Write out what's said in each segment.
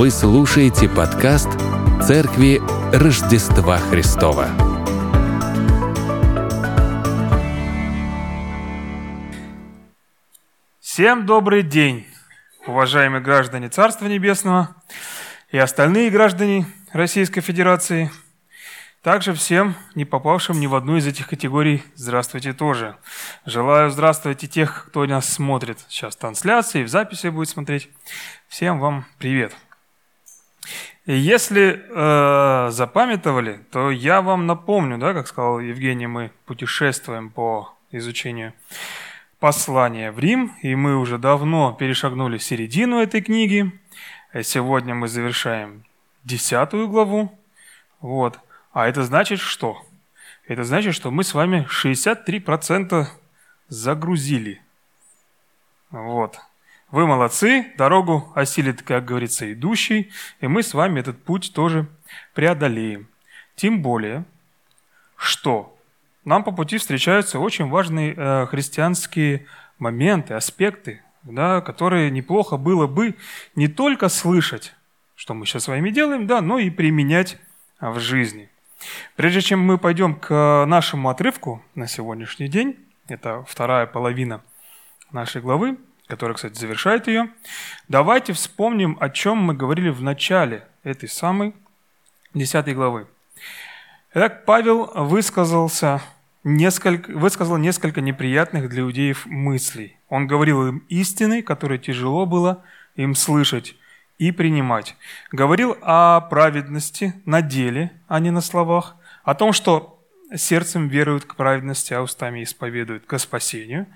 Вы слушаете подкаст «Церкви Рождества Христова». Всем добрый день, уважаемые граждане Царства Небесного и остальные граждане Российской Федерации. Также всем, не попавшим ни в одну из этих категорий, здравствуйте тоже. Желаю здравствовать и тех, кто нас смотрит сейчас в трансляции, в записи будет смотреть. Всем вам привет. Если э, запамятовали, то я вам напомню, да, как сказал Евгений, мы путешествуем по изучению послания в Рим, и мы уже давно перешагнули середину этой книги. Сегодня мы завершаем десятую главу. Вот. А это значит что? Это значит, что мы с вами 63% загрузили. Вот. Вы молодцы, дорогу осилит, как говорится, идущий, и мы с вами этот путь тоже преодолеем. Тем более, что нам по пути встречаются очень важные э, христианские моменты, аспекты, да, которые неплохо было бы не только слышать, что мы сейчас с вами делаем, да, но и применять в жизни. Прежде чем мы пойдем к нашему отрывку на сегодняшний день, это вторая половина нашей главы, которая, кстати, завершает ее, давайте вспомним, о чем мы говорили в начале этой самой десятой главы. Итак, Павел высказался несколько, высказал несколько неприятных для иудеев мыслей. Он говорил им истины, которые тяжело было им слышать и принимать. Говорил о праведности на деле, а не на словах, о том, что сердцем веруют к праведности, а устами исповедуют к спасению.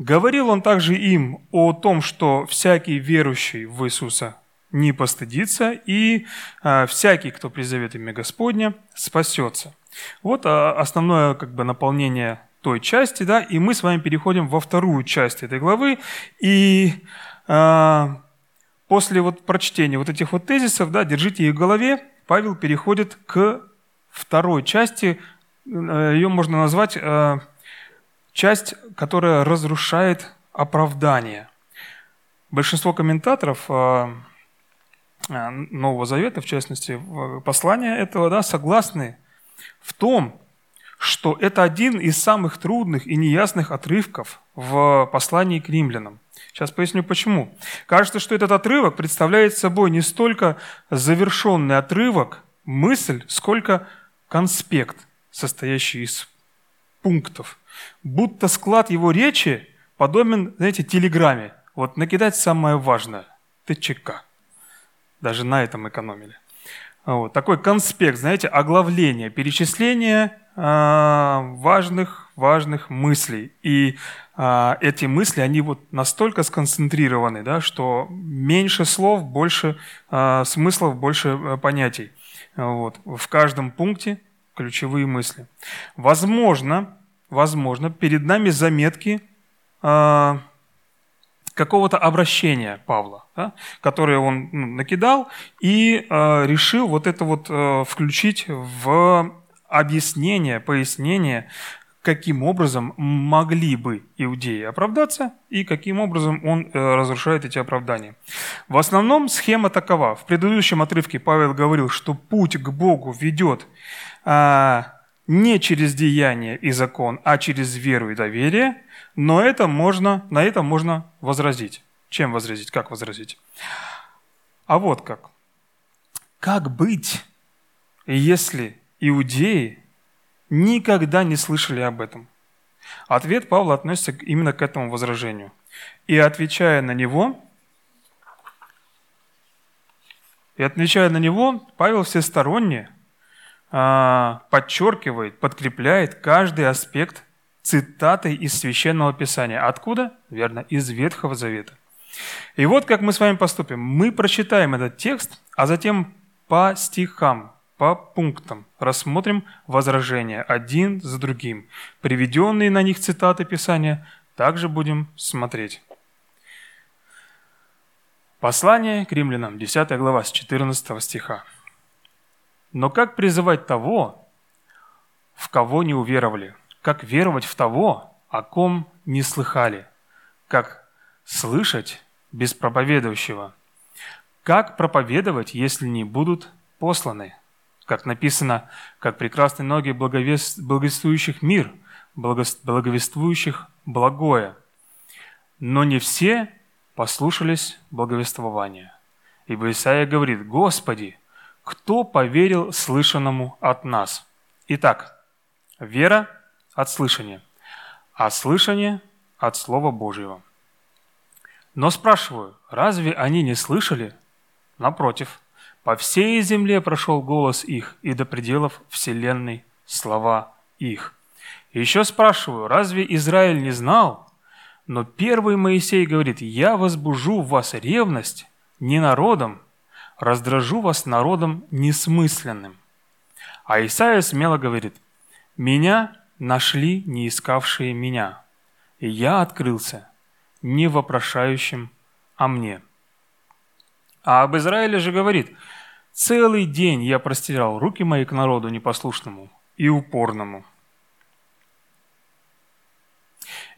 Говорил он также им о том, что всякий верующий в Иисуса не постыдится, и а, всякий, кто призовет имя Господня, спасется. Вот а, основное как бы наполнение той части, да, и мы с вами переходим во вторую часть этой главы, и а, после вот прочтения вот этих вот тезисов, да, держите их в голове, Павел переходит к второй части, ее можно назвать часть, которая разрушает оправдание. Большинство комментаторов Э, Нового Завета, в частности, послания этого, да, согласны в том, что это один из самых трудных и неясных отрывков в послании к римлянам. Сейчас поясню почему. Кажется, что этот отрывок представляет собой не столько завершенный отрывок, мысль, сколько конспект, состоящий из пунктов. Будто склад его речи подобен, знаете, телеграмме. Вот накидать самое важное. ТЧК. Даже на этом экономили. Вот. Такой конспект, знаете, оглавление, перечисление э, важных, важных мыслей. И э, эти мысли, они вот настолько сконцентрированы, да, что меньше слов, больше э, смыслов, больше э, понятий. Вот. В каждом пункте ключевые мысли. Возможно, возможно, перед нами заметки э, какого-то обращения Павла, да, которое он ну, накидал и э, решил вот это вот э, включить в объяснение, пояснение, каким образом могли бы иудеи оправдаться и каким образом он э, разрушает эти оправдания. В основном схема такова. В предыдущем отрывке Павел говорил, что путь к Богу ведет э, не через деяние и закон, а через веру и доверие – но это можно, на это можно возразить. Чем возразить? Как возразить? А вот как. Как быть, если иудеи никогда не слышали об этом? Ответ Павла относится именно к этому возражению. И отвечая на него, и отвечая на него, Павел всесторонне подчеркивает, подкрепляет каждый аспект цитатой из Священного Писания. Откуда? Верно, из Ветхого Завета. И вот как мы с вами поступим. Мы прочитаем этот текст, а затем по стихам, по пунктам рассмотрим возражения один за другим. Приведенные на них цитаты Писания также будем смотреть. Послание к римлянам, 10 глава, с 14 стиха. «Но как призывать того, в кого не уверовали? как веровать в того, о ком не слыхали, как слышать без проповедующего. Как проповедовать, если не будут посланы? Как написано, как прекрасны ноги благовествующих мир, благовествующих благое. Но не все послушались благовествования. Ибо Исаия говорит, «Господи, кто поверил слышанному от нас?» Итак, вера от слышания, а слышание от Слова Божьего. Но спрашиваю, разве они не слышали? Напротив, по всей земле прошел голос их, и до пределов вселенной слова их. Еще спрашиваю, разве Израиль не знал? Но первый Моисей говорит, я возбужу в вас ревность не народом, раздражу вас народом несмысленным. А Исаия смело говорит, меня нашли не искавшие меня, и я открылся не вопрошающим о мне. А об Израиле же говорит, целый день я простирал руки мои к народу непослушному и упорному.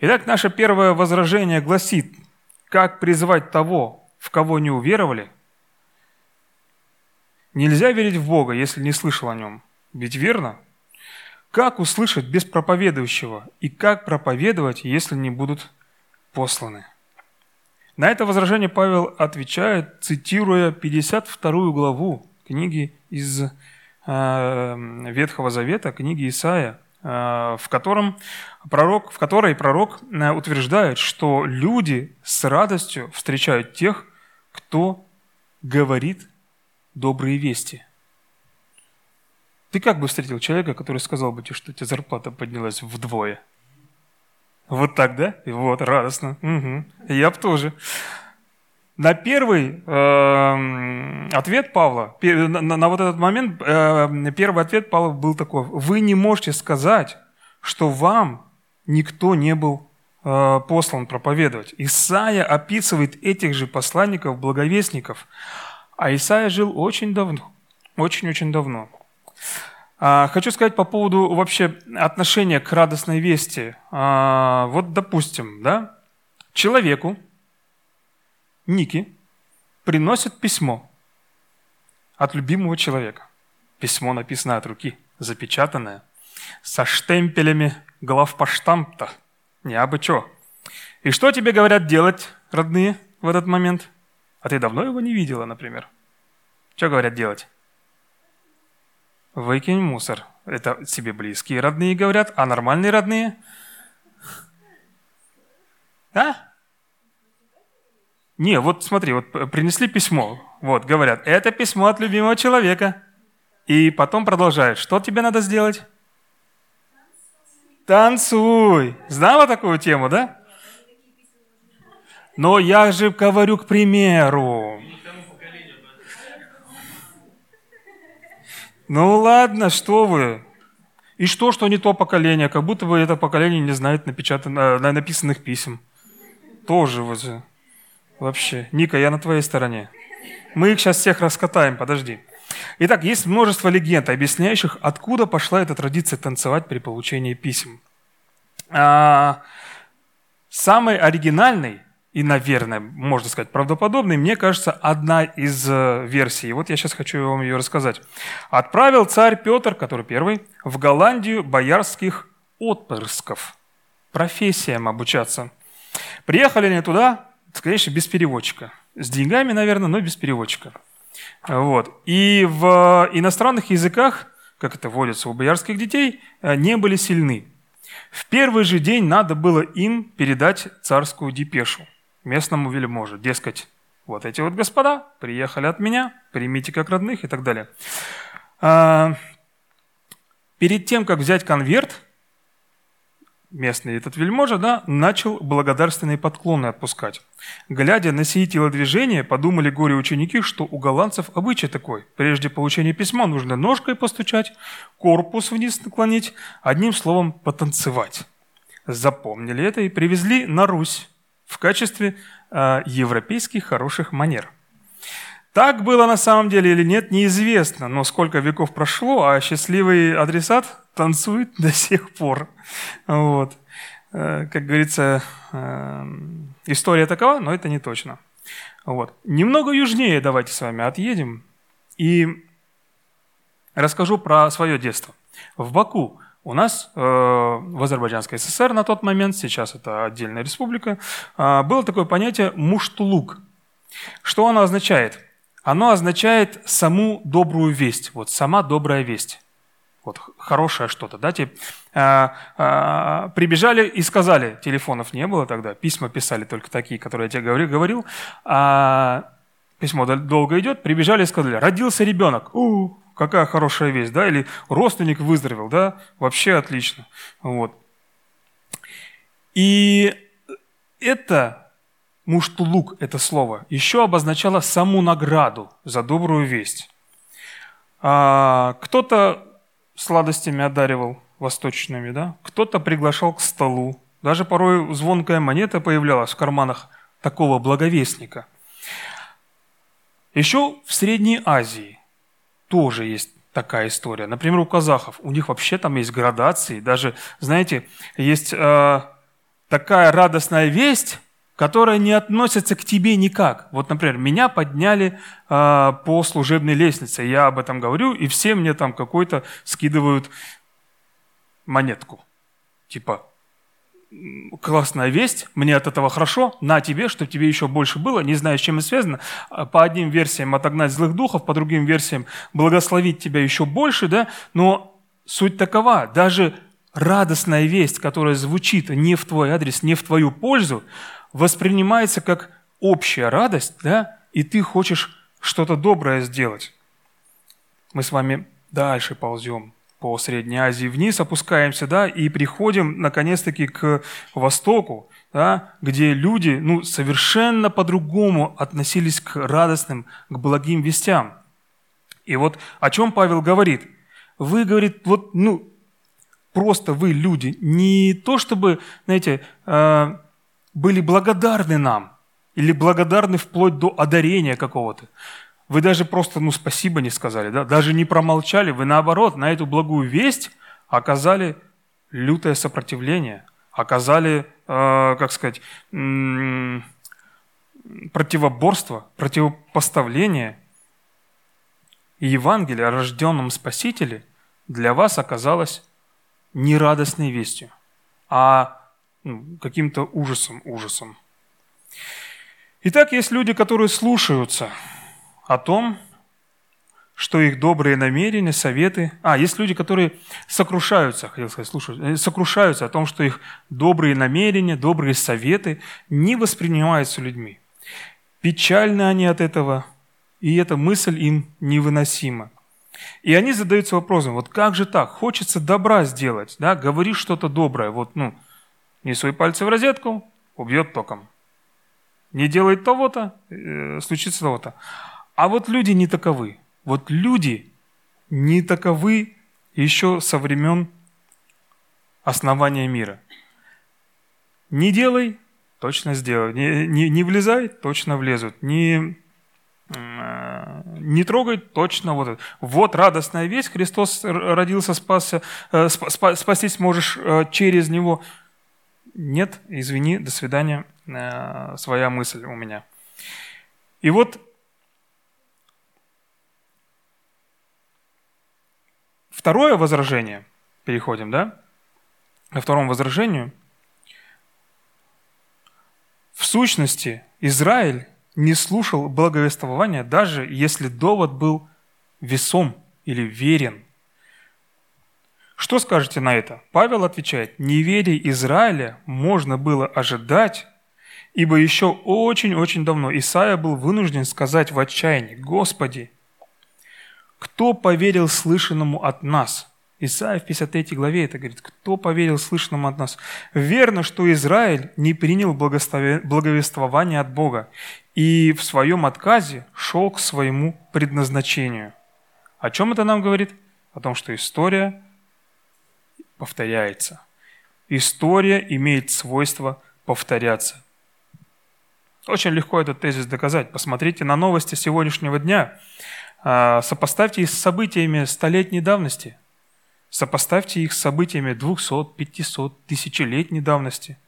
Итак, наше первое возражение гласит, как призвать того, в кого не уверовали? Нельзя верить в Бога, если не слышал о Нем. Ведь верно? Как услышать без проповедующего? И как проповедовать, если не будут посланы? На это возражение Павел отвечает, цитируя 52 главу книги из э, Ветхого Завета, книги Исаия, э, в, котором пророк, в которой пророк э, утверждает, что люди с радостью встречают тех, кто говорит добрые вести – ты как бы встретил человека, который сказал бы тебе, что у тебя зарплата поднялась вдвое? Вот так, да? И вот, радостно. Угу. Я бы тоже. На первый э, ответ Павла, на, на, вот этот момент, э, первый ответ Павла был такой. Вы не можете сказать, что вам никто не был э, послан проповедовать. Исаия описывает этих же посланников, благовестников. А Исаия жил очень давно. Очень-очень давно. А, хочу сказать по поводу вообще отношения к радостной вести. А, вот, допустим, да, человеку, Ники, приносят письмо от любимого человека. Письмо написано от руки, запечатанное, со штемпелями главпоштамта, не абы чё. И что тебе говорят делать, родные, в этот момент? А ты давно его не видела, например. Что говорят делать? Выкинь мусор. Это себе близкие родные говорят, а нормальные родные? А? Не, вот смотри, вот принесли письмо. Вот, говорят, это письмо от любимого человека. И потом продолжают. Что тебе надо сделать? Танцуй. Знала такую тему, да? Но я же говорю к примеру. Ну ладно, что вы. И что, что не то поколение? Как будто бы это поколение не знает напечатан... Написанных писем. Тоже вот же. Вообще. Ника, я на твоей стороне. Мы их сейчас всех раскатаем, подожди. Итак, есть множество легенд, объясняющих, откуда пошла эта традиция танцевать при получении писем. А, самый оригинальный и, наверное, можно сказать, правдоподобный, мне кажется, одна из э, версий. Вот я сейчас хочу вам ее рассказать. Отправил царь Петр, который первый, в Голландию боярских отпрысков, профессиям обучаться. Приехали они туда, конечно, без переводчика. С деньгами, наверное, но без переводчика. Вот. И в иностранных языках, как это водится у боярских детей, э, не были сильны. В первый же день надо было им передать царскую депешу местному вельможу. Дескать, вот эти вот господа приехали от меня, примите как родных и так далее. А, перед тем, как взять конверт, местный этот вельможа, да, начал благодарственные подклоны отпускать. Глядя на сии телодвижения, подумали горе-ученики, что у голландцев обычай такой. Прежде получения письма нужно ножкой постучать, корпус вниз наклонить, одним словом потанцевать. Запомнили это и привезли на Русь в качестве э, европейских хороших манер. Так было на самом деле или нет, неизвестно, но сколько веков прошло, а счастливый адресат танцует до сих пор. Вот. Э, как говорится, э, история такова, но это не точно. Вот. Немного южнее давайте с вами отъедем и расскажу про свое детство. В Баку у нас э, в Азербайджанской ССР на тот момент, сейчас это отдельная республика, э, было такое понятие муштулук. Что оно означает? Оно означает саму добрую весть, вот сама добрая весть. Вот хорошее что-то, да, типа, а, а, прибежали и сказали, телефонов не было тогда, письма писали только такие, которые я тебе говорил, говорил а письмо долго идет, прибежали и сказали, родился ребенок, у, какая хорошая весть, да, или родственник выздоровел, да, вообще отлично, вот. И это муштулук, это слово, еще обозначало саму награду за добрую весть. А, кто-то сладостями одаривал восточными, да, кто-то приглашал к столу, даже порой звонкая монета появлялась в карманах такого благовестника. Еще в Средней Азии тоже есть такая история. Например, у казахов. У них вообще там есть градации. Даже, знаете, есть э, такая радостная весть, которая не относится к тебе никак. Вот, например, меня подняли э, по служебной лестнице. Я об этом говорю, и все мне там какой-то скидывают монетку. Типа, классная весть, мне от этого хорошо, на тебе, чтобы тебе еще больше было, не знаю, с чем это связано. А, по одним версиям отогнать злых духов, по другим версиям благословить тебя еще больше, да, но суть такова, даже радостная весть, которая звучит не в твой адрес, не в твою пользу, воспринимается как общая радость, да, и ты хочешь что-то доброе сделать. Мы с вами дальше ползем по Средней Азии вниз, опускаемся, да, и приходим, наконец-таки, к Востоку, да, где люди, ну, совершенно по-другому относились к радостным, к благим вестям. И вот о чем Павел говорит. Вы, говорит, вот, ну, просто вы, люди, не то чтобы, знаете, э, были благодарны нам, или благодарны вплоть до одарения какого-то. Вы даже просто, ну, спасибо не сказали, да? даже не промолчали. Вы, наоборот, на эту благую весть оказали лютое сопротивление, оказали, э, как сказать, м- противоборство, противопоставление. И Евангелие о рожденном Спасителе для вас оказалось не радостной вестью, а ну, каким-то ужасом, ужасом. Итак, есть люди, которые слушаются о том, что их добрые намерения, советы... А, есть люди, которые сокрушаются, хотел сказать, слушают, сокрушаются о том, что их добрые намерения, добрые советы не воспринимаются людьми. Печальны они от этого, и эта мысль им невыносима. И они задаются вопросом, вот как же так? Хочется добра сделать, да? Говоришь что-то доброе, вот, ну, не свои пальцы в розетку, убьет током. Не делай того-то, э, случится того-то. А вот люди не таковы. Вот люди не таковы еще со времен основания мира. Не делай, точно сделай. Не, не, не влезай, точно влезут. Не, э, не трогай, точно вот это. Вот радостная весть, Христос родился, спасся, э, спастись можешь через Него. Нет, извини, до свидания, э, своя мысль у меня. И вот второе возражение, переходим, да, ко второму возражению. В сущности, Израиль не слушал благовествования, даже если довод был весом или верен – что скажете на это? Павел отвечает, неверие Израиля можно было ожидать, ибо еще очень-очень давно Исаия был вынужден сказать в отчаянии, «Господи, кто поверил слышанному от нас?» Исаия в 53 главе это говорит, кто поверил слышанному от нас? Верно, что Израиль не принял благовествование от Бога и в своем отказе шел к своему предназначению. О чем это нам говорит? О том, что история повторяется. История имеет свойство повторяться. Очень легко этот тезис доказать. Посмотрите на новости сегодняшнего дня. А, сопоставьте их с событиями столетней давности. Сопоставьте их с событиями 200, 500, тысячелетней давности.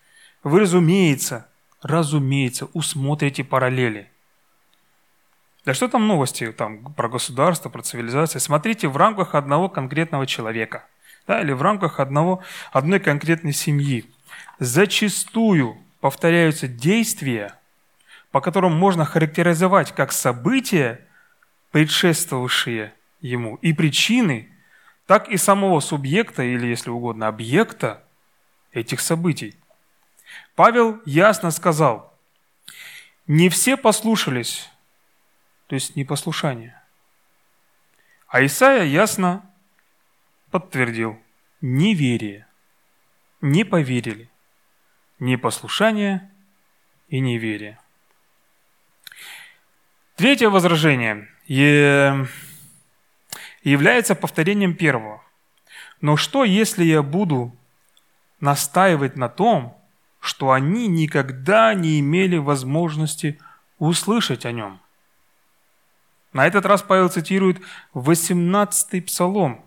Вы, разумеется, разумеется, усмотрите параллели. Да что там новости там, про государство, про цивилизацию? Смотрите в рамках одного конкретного человека да, или в рамках одного, одной конкретной семьи. Зачастую повторяются действия, по которым можно характеризовать как события, предшествовавшие ему, и причины, так и самого субъекта или, если угодно, объекта этих событий. Павел ясно сказал, не все послушались, то есть непослушание. А Исаия ясно подтвердил неверие. Не поверили. Непослушание и неверие. Третье возражение является повторением первого. Но что, если я буду настаивать на том, что они никогда не имели возможности услышать о нем? На этот раз Павел цитирует 18-й псалом.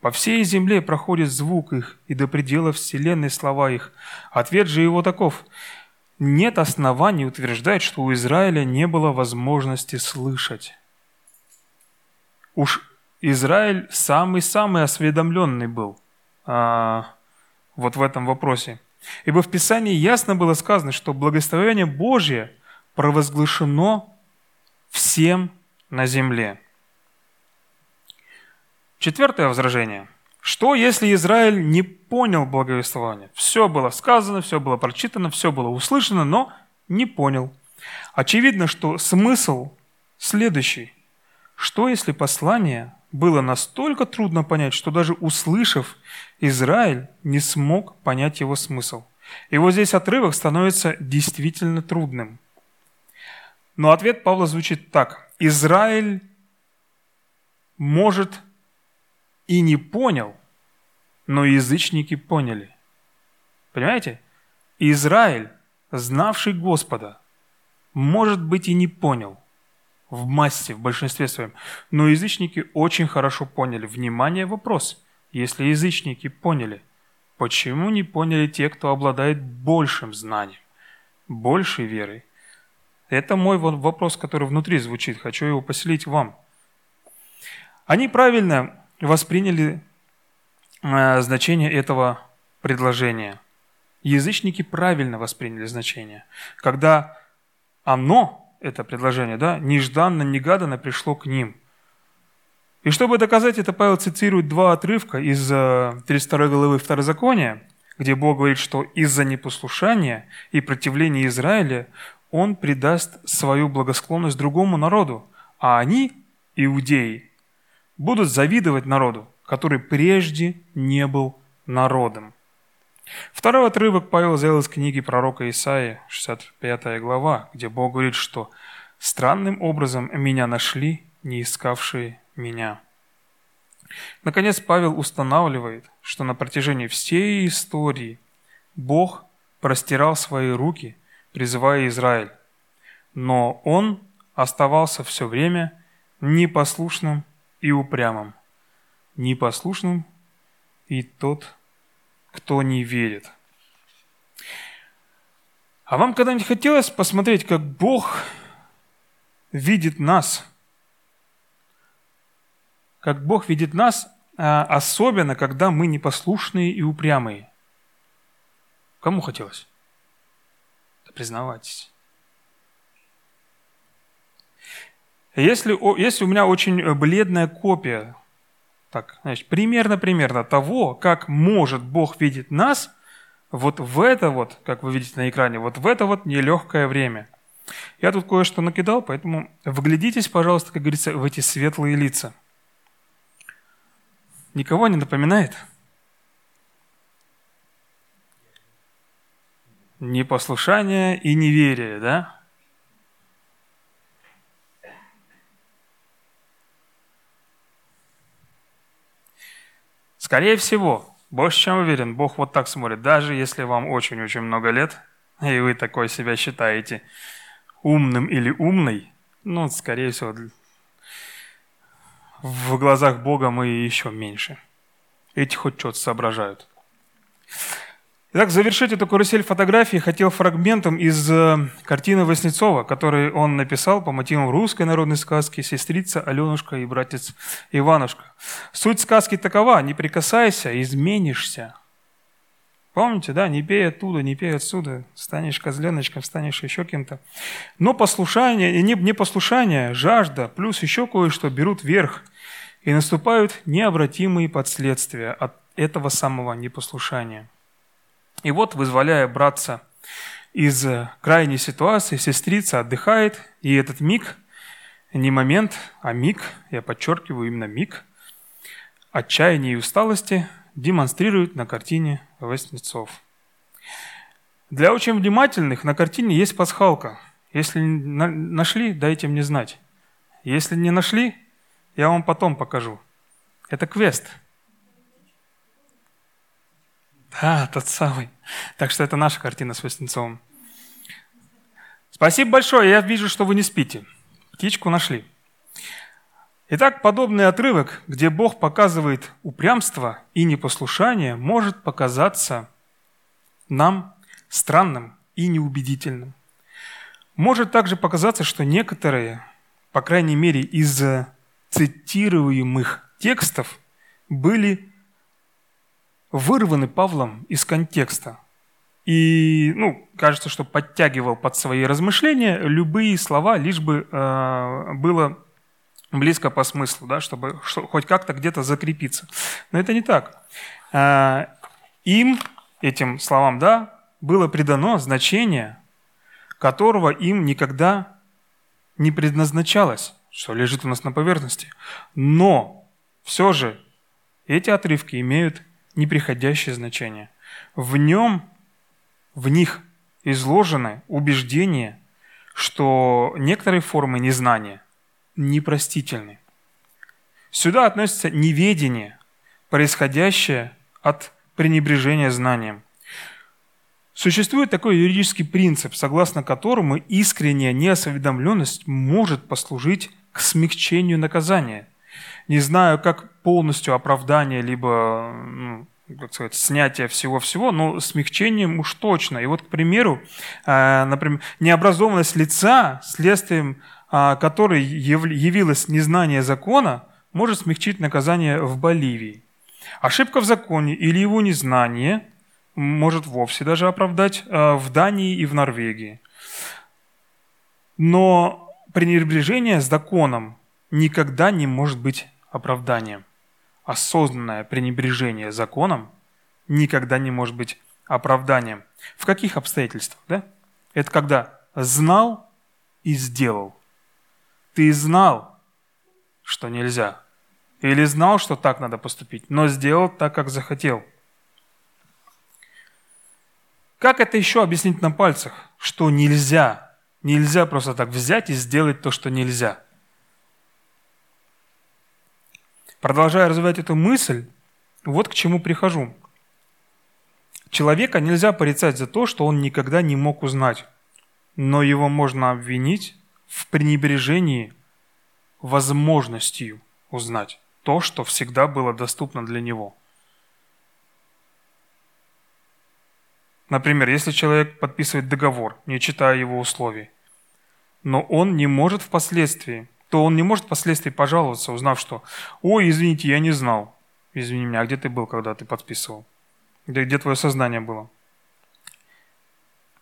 «По всей земле проходит звук их, и до предела вселенной слова их». Ответ же его таков. Нет оснований утверждать, что у Израиля не было возможности слышать. Уж Израиль самый-самый осведомленный был а, вот в этом вопросе. Ибо в Писании ясно было сказано, что благословение Божье провозглашено всем на земле. Четвертое возражение. Что, если Израиль не понял благовествования? Все было сказано, все было прочитано, все было услышано, но не понял. Очевидно, что смысл следующий. Что, если послание было настолько трудно понять, что даже услышав, Израиль не смог понять его смысл? И вот здесь отрывок становится действительно трудным. Но ответ Павла звучит так. Израиль может и не понял, но язычники поняли. Понимаете? Израиль, знавший Господа, может быть и не понял в массе, в большинстве своем, но язычники очень хорошо поняли. Внимание, вопрос. Если язычники поняли, почему не поняли те, кто обладает большим знанием, большей верой? Это мой вопрос, который внутри звучит. Хочу его поселить вам. Они правильно восприняли э, значение этого предложения. Язычники правильно восприняли значение. Когда оно, это предложение, да, нежданно-негаданно пришло к ним. И чтобы доказать это, Павел цитирует два отрывка из 32 э, главы Второзакония, где Бог говорит, что из-за непослушания и противления Израиля он предаст свою благосклонность другому народу, а они, иудеи, будут завидовать народу, который прежде не был народом. Второй отрывок Павел взял из книги пророка Исаия, 65 глава, где Бог говорит, что «странным образом меня нашли, не искавшие меня». Наконец, Павел устанавливает, что на протяжении всей истории Бог простирал свои руки – призывая Израиль. Но он оставался все время непослушным и упрямым. Непослушным и тот, кто не верит. А вам когда-нибудь хотелось посмотреть, как Бог видит нас? Как Бог видит нас, а, особенно, когда мы непослушные и упрямые. Кому хотелось? признавайтесь. Если, если у меня очень э, бледная копия, так, значит, примерно-примерно того, как может Бог видеть нас, вот в это вот, как вы видите на экране, вот в это вот нелегкое время. Я тут кое-что накидал, поэтому вглядитесь, пожалуйста, как говорится, в эти светлые лица. Никого не напоминает? непослушание и неверие, да? Скорее всего, больше чем уверен, Бог вот так смотрит, даже если вам очень-очень много лет, и вы такой себя считаете умным или умной, ну, скорее всего, в глазах Бога мы еще меньше. Эти хоть что-то соображают. Итак, завершить эту карусель фотографий хотел фрагментом из э, картины Васнецова, который он написал по мотивам русской народной сказки «Сестрица Аленушка и братец Иванушка». Суть сказки такова – не прикасайся, изменишься. Помните, да, не пей оттуда, не пей отсюда, станешь козленочком, станешь еще кем-то. Но послушание, не, непослушание, жажда, плюс еще кое-что берут верх, и наступают необратимые последствия от этого самого непослушания – и вот, вызволяя братца из крайней ситуации, сестрица отдыхает, и этот миг, не момент, а миг, я подчеркиваю именно миг, отчаяния и усталости демонстрирует на картине Воснецов. Для очень внимательных на картине есть пасхалка. Если нашли, дайте мне знать. Если не нашли, я вам потом покажу. Это квест – да, тот самый. Так что это наша картина с Васнецовым. Спасибо большое. Я вижу, что вы не спите. Птичку нашли. Итак, подобный отрывок, где Бог показывает упрямство и непослушание, может показаться нам странным и неубедительным. Может также показаться, что некоторые, по крайней мере, из цитируемых текстов были вырваны Павлом из контекста. И, ну, кажется, что подтягивал под свои размышления любые слова, лишь бы э, было близко по смыслу, да, чтобы что, хоть как-то где-то закрепиться. Но это не так. Э, им, этим словам, да, было придано значение, которого им никогда не предназначалось, что лежит у нас на поверхности. Но все же эти отрывки имеют неприходящее значение. В нем, в них изложены убеждения, что некоторые формы незнания непростительны. Сюда относится неведение, происходящее от пренебрежения знанием. Существует такой юридический принцип, согласно которому искренняя неосведомленность может послужить к смягчению наказания – не знаю, как полностью оправдание, либо ну, как сказать, снятие всего-всего, но смягчением уж точно. И вот, к примеру, э, например, необразованность лица, следствием э, которой явилось незнание закона, может смягчить наказание в Боливии. Ошибка в законе или его незнание может вовсе даже оправдать э, в Дании и в Норвегии. Но пренебрежение с законом никогда не может быть оправданием. Осознанное пренебрежение законом никогда не может быть оправданием. В каких обстоятельствах? Да? Это когда знал и сделал. Ты знал, что нельзя. Или знал, что так надо поступить, но сделал так, как захотел. Как это еще объяснить на пальцах, что нельзя? Нельзя просто так взять и сделать то, что нельзя – Продолжая развивать эту мысль, вот к чему прихожу. Человека нельзя порицать за то, что он никогда не мог узнать, но его можно обвинить в пренебрежении возможностью узнать то, что всегда было доступно для него. Например, если человек подписывает договор, не читая его условий, но он не может впоследствии то он не может впоследствии пожаловаться, узнав, что «Ой, извините, я не знал». Извини меня, а где ты был, когда ты подписывал? Где, где твое сознание было?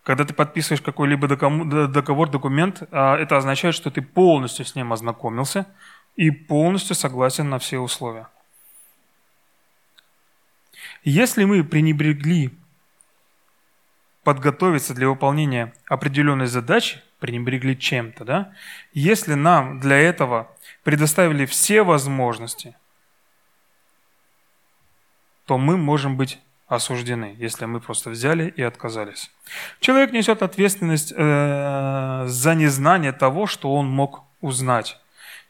Когда ты подписываешь какой-либо договор, документ, а, это означает, что ты полностью с ним ознакомился и полностью согласен на все условия. Если мы пренебрегли подготовиться для выполнения определенной задачи, пренебрегли чем-то, да? Если нам для этого предоставили все возможности, то мы можем быть осуждены, если мы просто взяли и отказались. Человек несет ответственность э, за незнание того, что он мог узнать.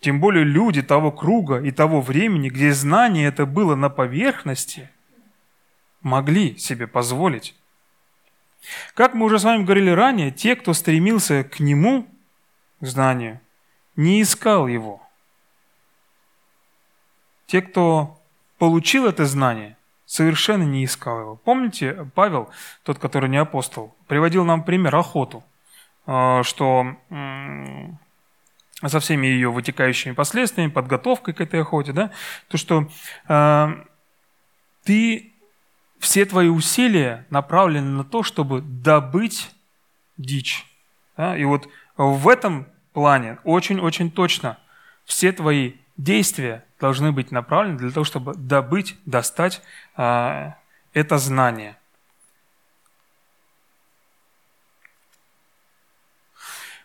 Тем более люди того круга и того времени, где знание это было на поверхности, могли себе позволить как мы уже с вами говорили ранее, те, кто стремился к нему, к знанию, не искал его. Те, кто получил это знание, совершенно не искал его. Помните, Павел, тот, который не апостол, приводил нам пример охоту, э, что со всеми ее вытекающими последствиями, подготовкой к этой охоте, да, то, что э, ты, все твои усилия направлены на то, чтобы добыть дичь. Да? И вот в этом плане очень-очень точно все твои действия должны быть направлены для того, чтобы добыть, достать э, это знание.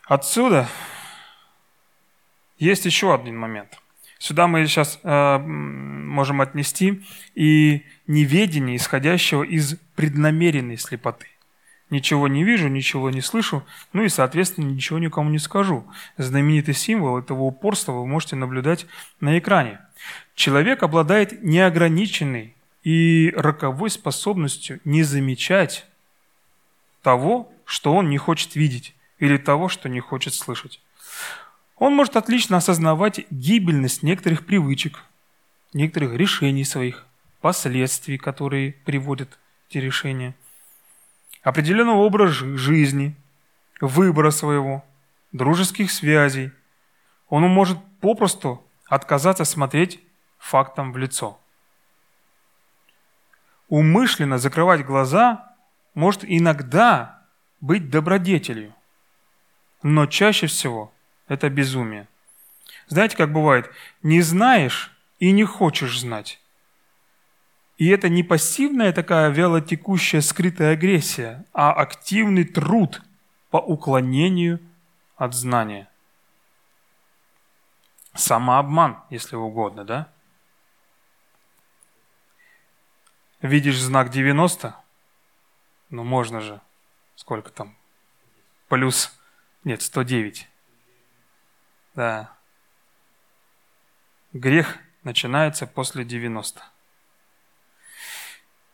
Отсюда есть еще один момент. Сюда мы сейчас э, можем отнести и неведение, исходящего из преднамеренной слепоты. Ничего не вижу, ничего не слышу, ну и, соответственно, ничего никому не скажу. Знаменитый символ этого упорства вы можете наблюдать на экране. Человек обладает неограниченной и роковой способностью не замечать того, что он не хочет видеть, или того, что не хочет слышать. Он может отлично осознавать гибельность некоторых привычек, некоторых решений своих, последствий, которые приводят эти решения, определенного образа жизни, выбора своего, дружеских связей. Он может попросту отказаться смотреть фактам в лицо. Умышленно закрывать глаза может иногда быть добродетелью, но чаще всего это безумие. Знаете, как бывает? Не знаешь и не хочешь знать. И это не пассивная такая вялотекущая скрытая агрессия, а активный труд по уклонению от знания. Самообман, если угодно, да? Видишь знак 90? Ну, можно же. Сколько там? Плюс, нет, 109. Да. Грех начинается после 90.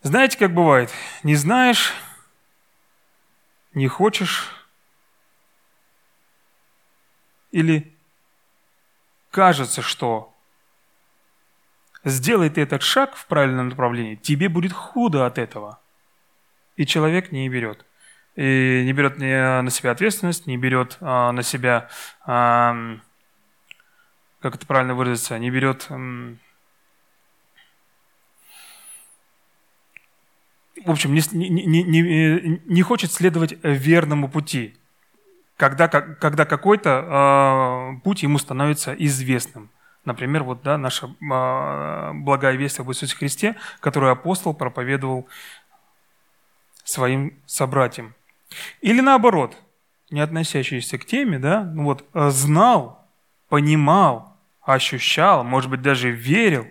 Знаете, как бывает? Не знаешь, не хочешь, или кажется, что сделай ты этот шаг в правильном направлении, тебе будет худо от этого. И человек не берет. И не берет на себя ответственность, не берет а, на себя как это правильно выразиться, не берет в общем, не, не, не, не хочет следовать верному пути, когда, когда какой-то э, путь ему становится известным. Например, вот да, наша э, благая весть об Иисусе Христе, которую апостол проповедовал своим собратьям. Или наоборот, не относящийся к теме, да, ну вот, знал, понимал, ощущал, может быть, даже верил,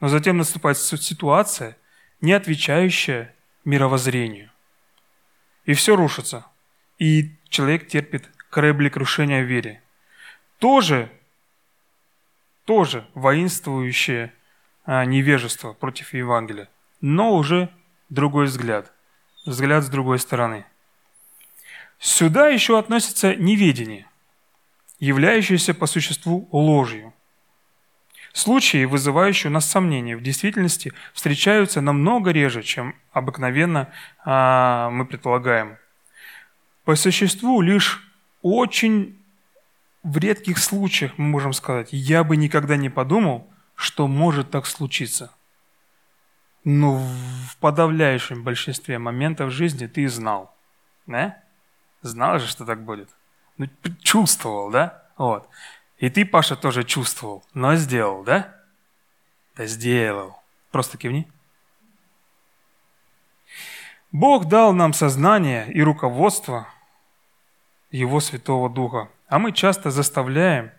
но затем наступает ситуация, не отвечающая мировоззрению. И все рушится. И человек терпит кораблекрушение в вере. Тоже, тоже воинствующее а, невежество против Евангелия, но уже другой взгляд, взгляд с другой стороны. Сюда еще относится неведение, являющееся по существу ложью. Случаи, вызывающие у нас сомнения, в действительности встречаются намного реже, чем обыкновенно а, мы предполагаем. По существу лишь очень в редких случаях мы можем сказать, я бы никогда не подумал, что может так случиться. Но в подавляющем большинстве моментов жизни ты знал. Да? Знал же, что так будет. Ну, чувствовал, да? Вот. И ты, Паша, тоже чувствовал, но сделал, да? Да сделал. Просто кивни. Бог дал нам сознание и руководство Его Святого Духа, а мы часто заставляем,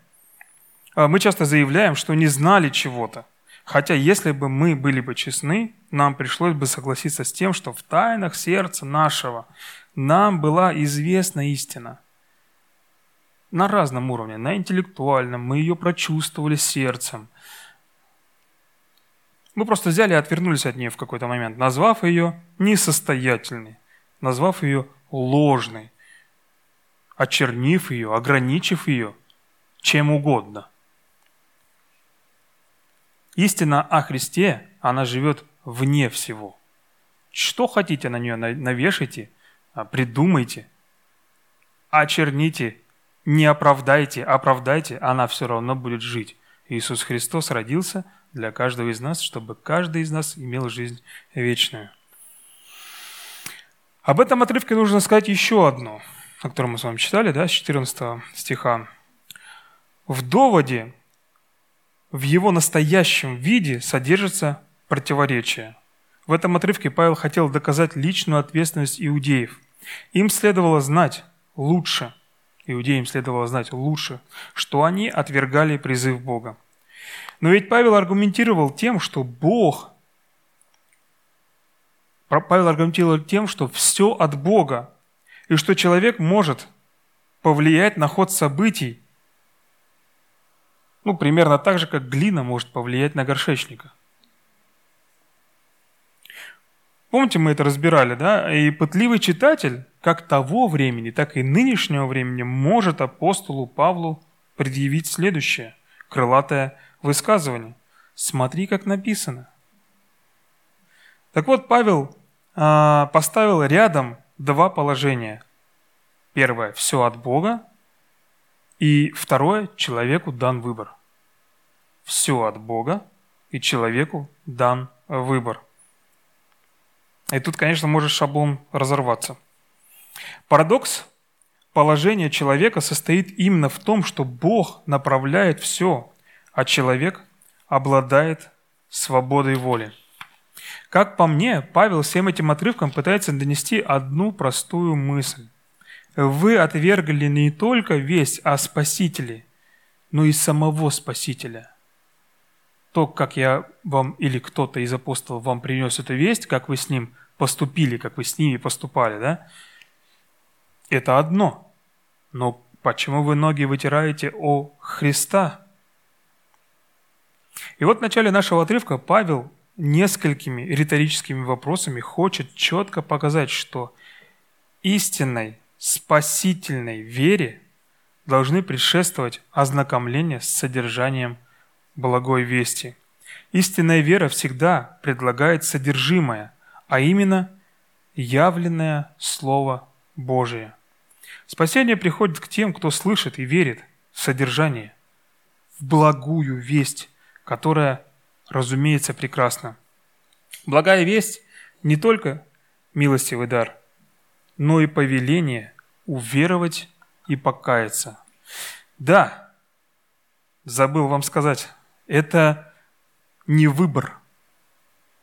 а мы часто заявляем, что не знали чего-то. Хотя если бы мы были бы честны, нам пришлось бы согласиться с тем, что в тайнах сердца нашего нам была известна истина – на разном уровне, на интеллектуальном, мы ее прочувствовали сердцем. Мы просто взяли и отвернулись от нее в какой-то момент, назвав ее несостоятельной, назвав ее ложной, очернив ее, ограничив ее чем угодно. Истина о Христе, она живет вне всего. Что хотите на нее навешайте, а, придумайте, очерните, не оправдайте, оправдайте, она все равно будет жить. Иисус Христос родился для каждого из нас, чтобы каждый из нас имел жизнь вечную. Об этом отрывке нужно сказать еще одно, о котором мы с вами читали, да, с 14 стиха. В доводе, в его настоящем виде содержится противоречие. В этом отрывке Павел хотел доказать личную ответственность иудеев. Им следовало знать лучше, иудеям следовало знать лучше, что они отвергали призыв Бога. Но ведь Павел аргументировал тем, что Бог Павел аргументировал тем, что все от Бога, и что человек может повлиять на ход событий, ну, примерно так же, как глина может повлиять на горшечника. Помните, мы это разбирали, да? И пытливый читатель, как того времени, так и нынешнего времени, может апостолу Павлу предъявить следующее, крылатое высказывание. Смотри, как написано. Так вот, Павел а, поставил рядом два положения. Первое – все от Бога, и второе – человеку дан выбор. Все от Бога, и человеку дан выбор. И тут, конечно, может шаблон разорваться. Парадокс положения человека состоит именно в том, что Бог направляет все, а человек обладает свободой воли. Как по мне, Павел всем этим отрывком пытается донести одну простую мысль. Вы отвергли не только весть о Спасителе, но и самого Спасителя. То, как я вам или кто-то из апостолов вам принес эту весть, как вы с ним поступили, как вы с ними поступали, да? Это одно. Но почему вы ноги вытираете о Христа? И вот в начале нашего отрывка Павел несколькими риторическими вопросами хочет четко показать, что истинной спасительной вере должны предшествовать ознакомление с содержанием благой вести. Истинная вера всегда предлагает содержимое, а именно явленное Слово Божие. Спасение приходит к тем, кто слышит и верит в содержание, в благую весть, которая разумеется, прекрасно. Благая весть не только милостивый дар, но и повеление уверовать и покаяться. Да, забыл вам сказать, это не выбор,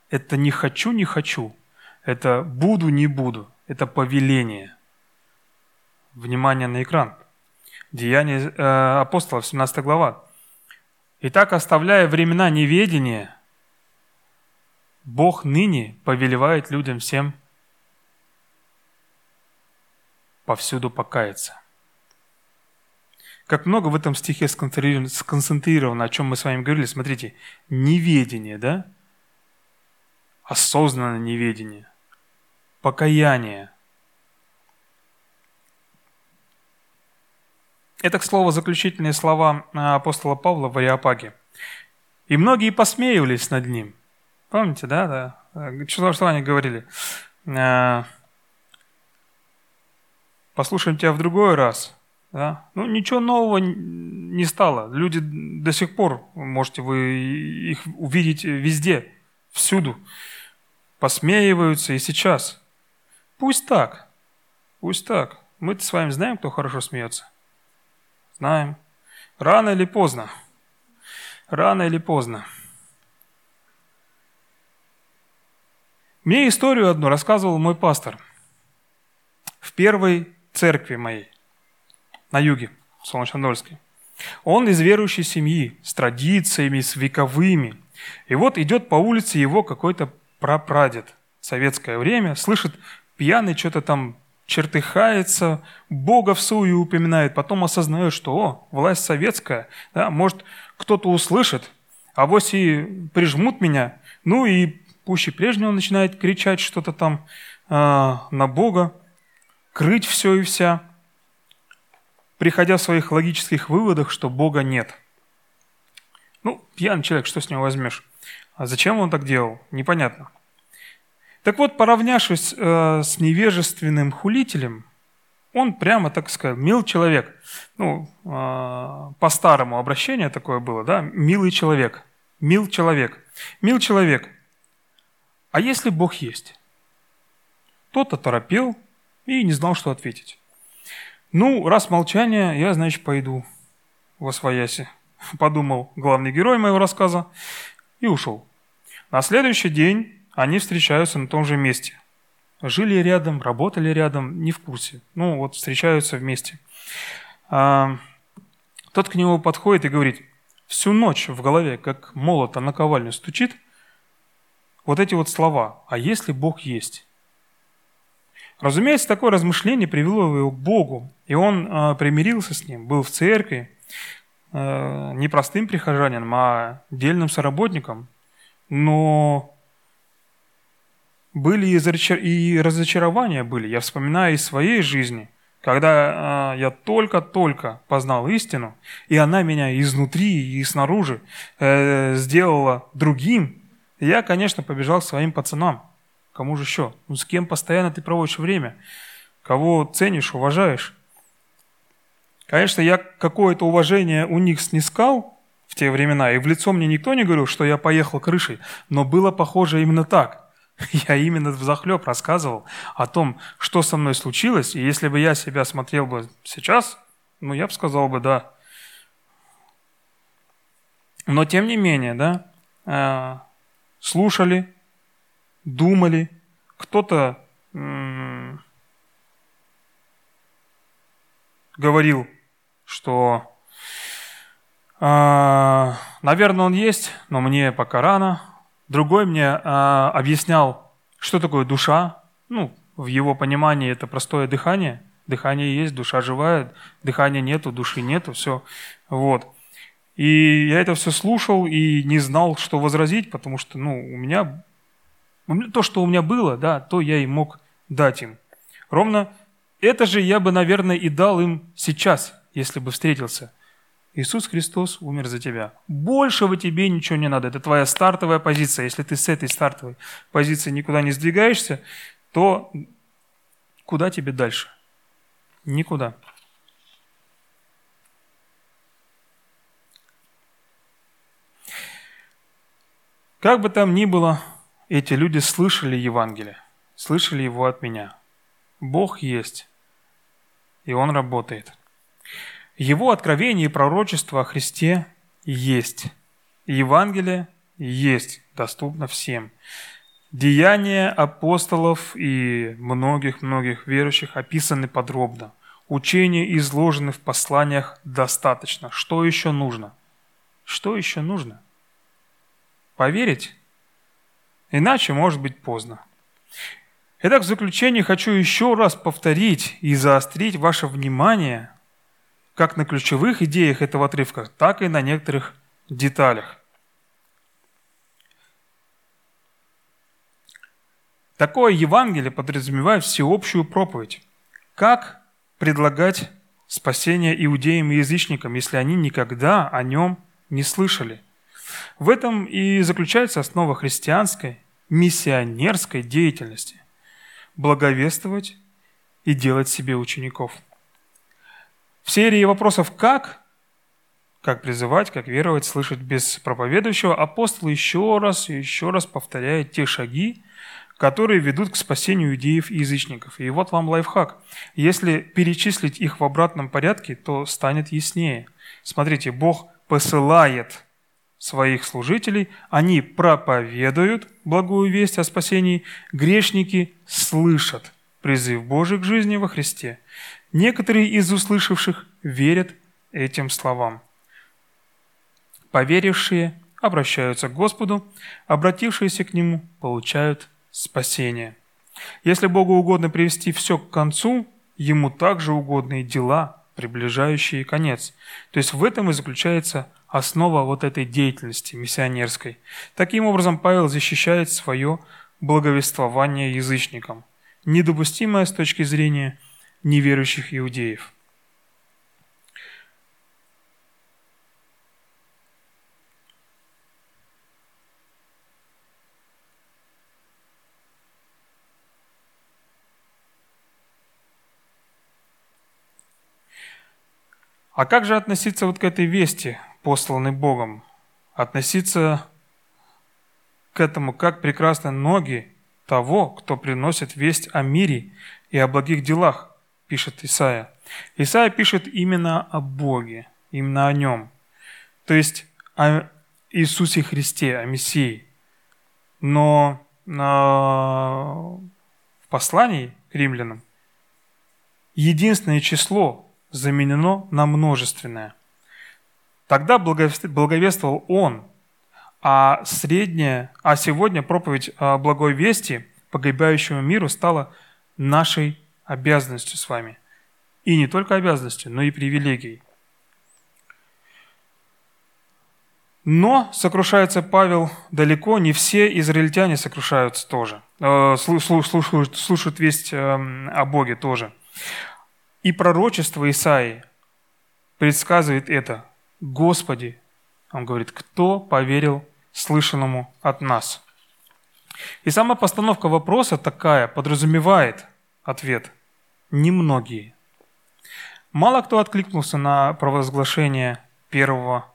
это не хочу, не хочу, это буду, не буду, это повеление. Внимание на экран. Деяние э, апостолов, 17 глава. Итак, оставляя времена неведения, Бог ныне повелевает людям всем повсюду покаяться. Как много в этом стихе сконцентрировано, о чем мы с вами говорили. Смотрите, неведение, да? Осознанное неведение, покаяние, Это, к слову, заключительные слова э, апостола Павла в Ариапаге. И многие посмеивались над ним. Помните, да? да? Что, что они говорили? Э, Послушаем тебя в другой раз. Да? Ну, ничего нового не стало. Люди до сих пор, можете вы их увидеть везде, всюду. Посмеиваются и сейчас. Пусть так. Пусть так. Мы-то с вами знаем, кто хорошо смеется. Знаем. Рано или поздно. Рано или поздно. Мне историю одну рассказывал мой пастор в первой церкви моей на юге, в Солнечнодольске. Он из верующей семьи, с традициями, с вековыми. И вот идет по улице его какой-то прапрадед. Советское время, слышит, пьяный что-то там чертыхается, Бога в сую упоминает, потом осознает, что, о, власть советская, да, может, кто-то услышит, а вось и прижмут меня, ну и пуще прежнего начинает кричать что-то там э, на Бога, крыть все и вся, приходя в своих логических выводах, что Бога нет. Ну, пьяный человек, что с него возьмешь? А зачем он так делал? Непонятно. Так вот, поравнявшись э, с невежественным хулителем, он прямо, так сказать, мил человек. Ну, э, по-старому обращение такое было, да, милый человек, мил человек, мил человек. А если Бог есть? Тот оторопел и не знал, что ответить. Ну, раз молчание, я, значит, пойду во свояси, подумал главный герой моего рассказа и ушел. На следующий день они встречаются на том же месте. Жили рядом, работали рядом, не в курсе. Ну, вот встречаются вместе. А, тот к нему подходит и говорит, всю ночь в голове, как молот на ковальню стучит, вот эти вот слова «А если Бог есть?» Разумеется, такое размышление привело его к Богу, и он э, примирился с ним, был в церкви, э, не простым прихожанином, а дельным соработником. Но были и разочарования были. Я вспоминаю из своей жизни, когда э, я только-только познал истину, и она меня изнутри и снаружи э, сделала другим, я, конечно, побежал к своим пацанам. Кому же еще? Ну, с кем постоянно ты проводишь время? Кого ценишь, уважаешь? Конечно, я какое-то уважение у них снискал в те времена, и в лицо мне никто не говорил, что я поехал крышей, но было похоже именно так. Я именно в захлеб рассказывал о том, что со мной случилось, и если бы я себя смотрел бы сейчас, ну, я бы сказал бы, да. Но тем не менее, да, э, слушали, думали, кто-то говорил, что, э, наверное, он есть, но мне пока рано. Другой мне э, объяснял, что такое душа. Ну, в его понимании это простое дыхание. Дыхание есть, душа живая, дыхания нету, души нету, все. Вот. И я это все слушал и не знал, что возразить, потому что, ну, у меня, то, что у меня было, да, то я и мог дать им. Ровно это же я бы, наверное, и дал им сейчас, если бы встретился. Иисус Христос умер за тебя. Большего тебе ничего не надо. Это твоя стартовая позиция. Если ты с этой стартовой позиции никуда не сдвигаешься, то куда тебе дальше? Никуда. Как бы там ни было, эти люди слышали Евангелие, слышали его от меня. Бог есть, и Он работает. Его откровение и пророчество о Христе есть. Евангелие есть, доступно всем. Деяния апостолов и многих-многих верующих описаны подробно. Учения изложены в посланиях достаточно. Что еще нужно? Что еще нужно? Поверить? Иначе может быть поздно. Итак, в заключение хочу еще раз повторить и заострить ваше внимание как на ключевых идеях этого отрывка, так и на некоторых деталях. Такое Евангелие подразумевает всеобщую проповедь. Как предлагать спасение иудеям и язычникам, если они никогда о нем не слышали? В этом и заключается основа христианской миссионерской деятельности – благовествовать и делать себе учеников. В серии вопросов «как?», как призывать, как веровать, слышать без проповедующего, апостол еще раз и еще раз повторяет те шаги, которые ведут к спасению иудеев и язычников. И вот вам лайфхак. Если перечислить их в обратном порядке, то станет яснее. Смотрите, Бог посылает своих служителей, они проповедуют благую весть о спасении, грешники слышат призыв Божий к жизни во Христе. Некоторые из услышавших верят этим словам. Поверившие обращаются к Господу, обратившиеся к Нему получают спасение. Если Богу угодно привести все к концу, Ему также угодны и дела, приближающие конец. То есть в этом и заключается основа вот этой деятельности миссионерской. Таким образом, Павел защищает свое благовествование язычникам, недопустимое с точки зрения неверующих иудеев. А как же относиться вот к этой вести, посланной Богом? Относиться к этому, как прекрасны ноги того, кто приносит весть о мире и о благих делах, пишет Исаия. Исаия пишет именно о Боге, именно о Нем. То есть о Иисусе Христе, о Мессии. Но в послании к римлянам единственное число заменено на множественное. Тогда благовествовал он, а средняя, а сегодня проповедь благой вести погибающему миру стала нашей обязанностью с вами. И не только обязанностью, но и привилегией. Но, сокрушается Павел, далеко не все израильтяне сокрушаются тоже. Э, слушают, слушают весть эм, о Боге тоже. И пророчество Исаии предсказывает это. Господи, он говорит, кто поверил слышанному от нас? И сама постановка вопроса такая подразумевает ответ. Немногие. Мало кто откликнулся на провозглашение первого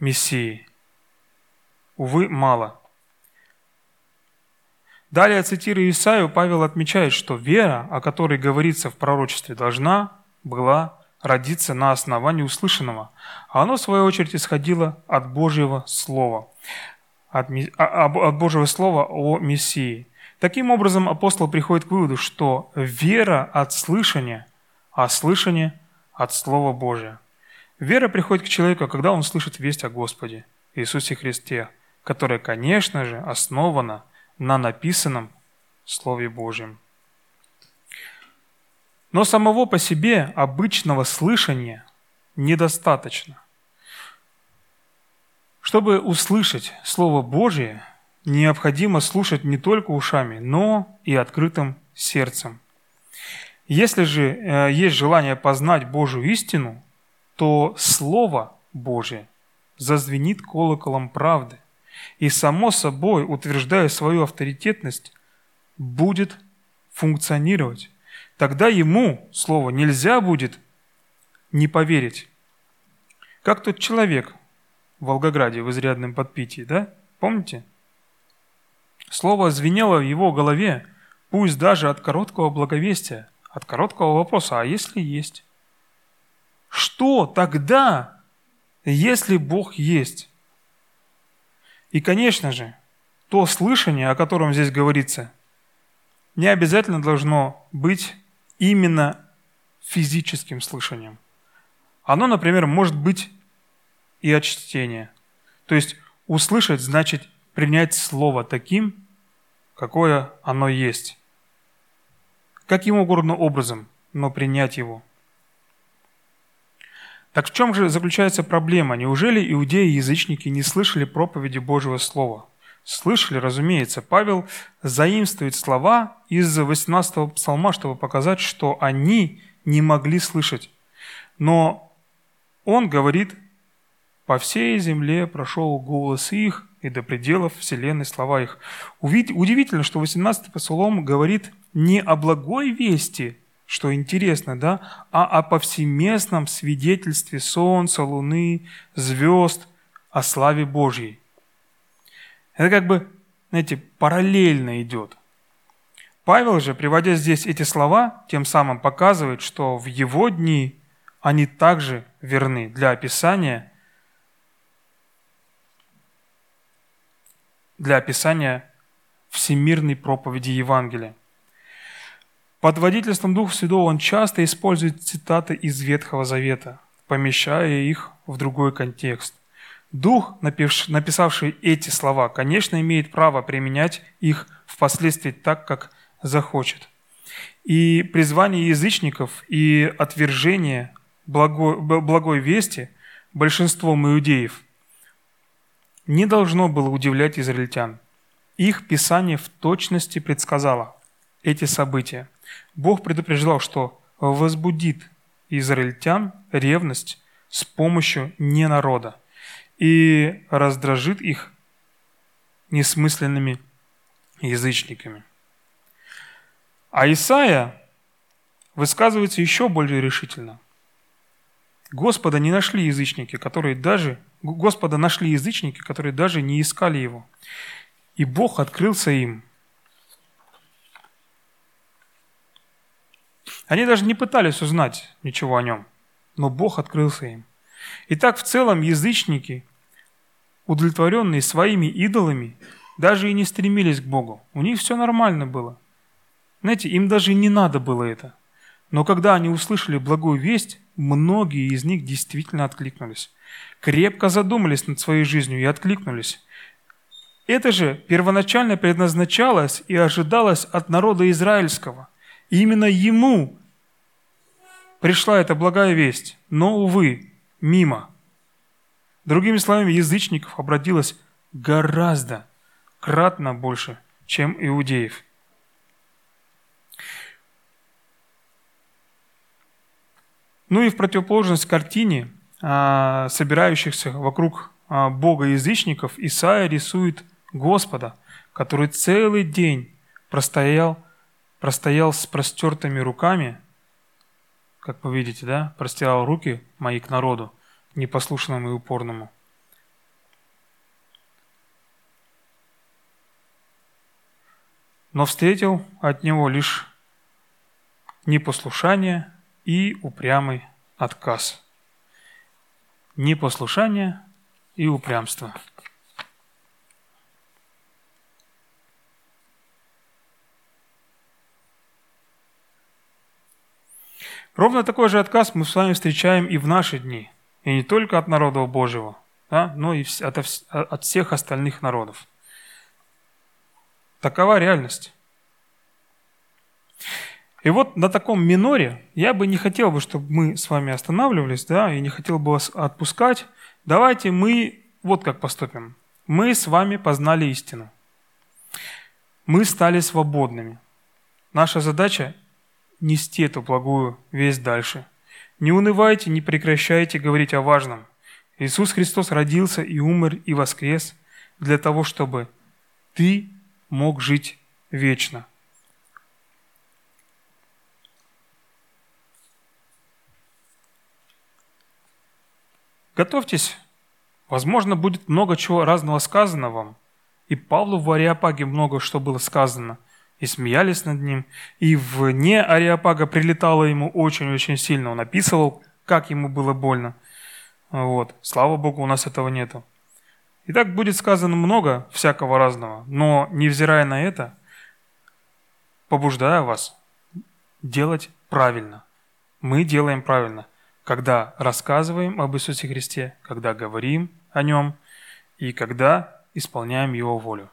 Мессии. Увы, мало. Далее, цитируя Исаию, Павел отмечает, что вера, о которой говорится в пророчестве, должна была родиться на основании услышанного, а оно, в свою очередь, исходило от Божьего Слова, от, а, от Божьего Слова о Мессии. Таким образом, апостол приходит к выводу, что вера от слышания, а слышание от Слова Божия – Вера приходит к человеку, когда он слышит весть о Господе Иисусе Христе, которая, конечно же, основана на написанном Слове Божьем. Но самого по себе обычного слышания недостаточно. Чтобы услышать Слово Божие, необходимо слушать не только ушами, но и открытым сердцем. Если же э, есть желание познать Божью истину, то Слово Божие зазвенит колоколом правды и, само собой, утверждая свою авторитетность, будет функционировать. Тогда ему, Слово, нельзя будет не поверить. Как тот человек в Волгограде в изрядном подпитии, да? Помните? Слово звенело в его голове, пусть даже от короткого благовестия, от короткого вопроса, а если есть? Что тогда, если Бог есть? И, конечно же, то слышание, о котором здесь говорится, не обязательно должно быть именно физическим слышанием. Оно, например, может быть и от чтения. То есть услышать значит принять слово таким, какое оно есть. Каким угодно образом, но принять его – так в чем же заключается проблема? Неужели иудеи и язычники не слышали проповеди Божьего Слова? Слышали, разумеется. Павел заимствует слова из 18-го псалма, чтобы показать, что они не могли слышать. Но он говорит, по всей земле прошел голос их, и до пределов вселенной слова их. Удивительно, что 18-й псалом говорит не о благой вести, что интересно, да, а о повсеместном свидетельстве солнца, луны, звезд о славе Божьей. Это как бы, знаете, параллельно идет. Павел же, приводя здесь эти слова, тем самым показывает, что в его дни они также верны для описания для описания всемирной проповеди Евангелия. Под водительством Духа Святого он часто использует цитаты из Ветхого Завета, помещая их в другой контекст. Дух, написавший эти слова, конечно, имеет право применять их впоследствии так, как захочет. И призвание язычников и отвержение благой, благой вести большинством иудеев не должно было удивлять израильтян. Их Писание в точности предсказало эти события – Бог предупреждал, что возбудит израильтян ревность с помощью ненарода и раздражит их несмысленными язычниками. А Исаия высказывается еще более решительно. Господа не нашли язычники, которые даже Господа нашли язычники, которые даже не искали его. И Бог открылся им. Они даже не пытались узнать ничего о нем, но Бог открылся им. Итак, в целом язычники, удовлетворенные своими идолами, даже и не стремились к Богу. У них все нормально было. Знаете, им даже не надо было это. Но когда они услышали благую весть, многие из них действительно откликнулись. Крепко задумались над своей жизнью и откликнулись. Это же первоначально предназначалось и ожидалось от народа израильского. И именно ему пришла эта благая весть, но, увы, мимо. Другими словами, язычников обратилось гораздо, кратно больше, чем иудеев – Ну и в противоположность картине а, собирающихся вокруг а, Бога язычников, Исаия рисует Господа, который целый день простоял, простоял с простертыми руками, как вы видите, да, простирал руки мои к народу, непослушному и упорному. Но встретил от него лишь непослушание и упрямый отказ. Непослушание и упрямство. Ровно такой же отказ мы с вами встречаем и в наши дни. И не только от народа Божьего, да, но и от, от всех остальных народов. Такова реальность. И вот на таком миноре я бы не хотел бы, чтобы мы с вами останавливались, да, и не хотел бы вас отпускать. Давайте мы вот как поступим. Мы с вами познали истину. Мы стали свободными. Наша задача – нести эту благую весть дальше. Не унывайте, не прекращайте говорить о важном. Иисус Христос родился и умер и воскрес для того, чтобы ты мог жить вечно. Готовьтесь. Возможно, будет много чего разного сказано вам. И Павлу в Ариапаге много что было сказано. И смеялись над ним. И вне Ариапага прилетало ему очень-очень сильно. Он описывал, как ему было больно. Вот. Слава Богу, у нас этого нету. И так будет сказано много всякого разного. Но, невзирая на это, побуждаю вас делать правильно. Мы делаем правильно когда рассказываем об Иисусе Христе, когда говорим о Нем и когда исполняем Его волю.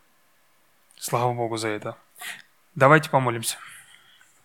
Слава Богу за это. Давайте помолимся.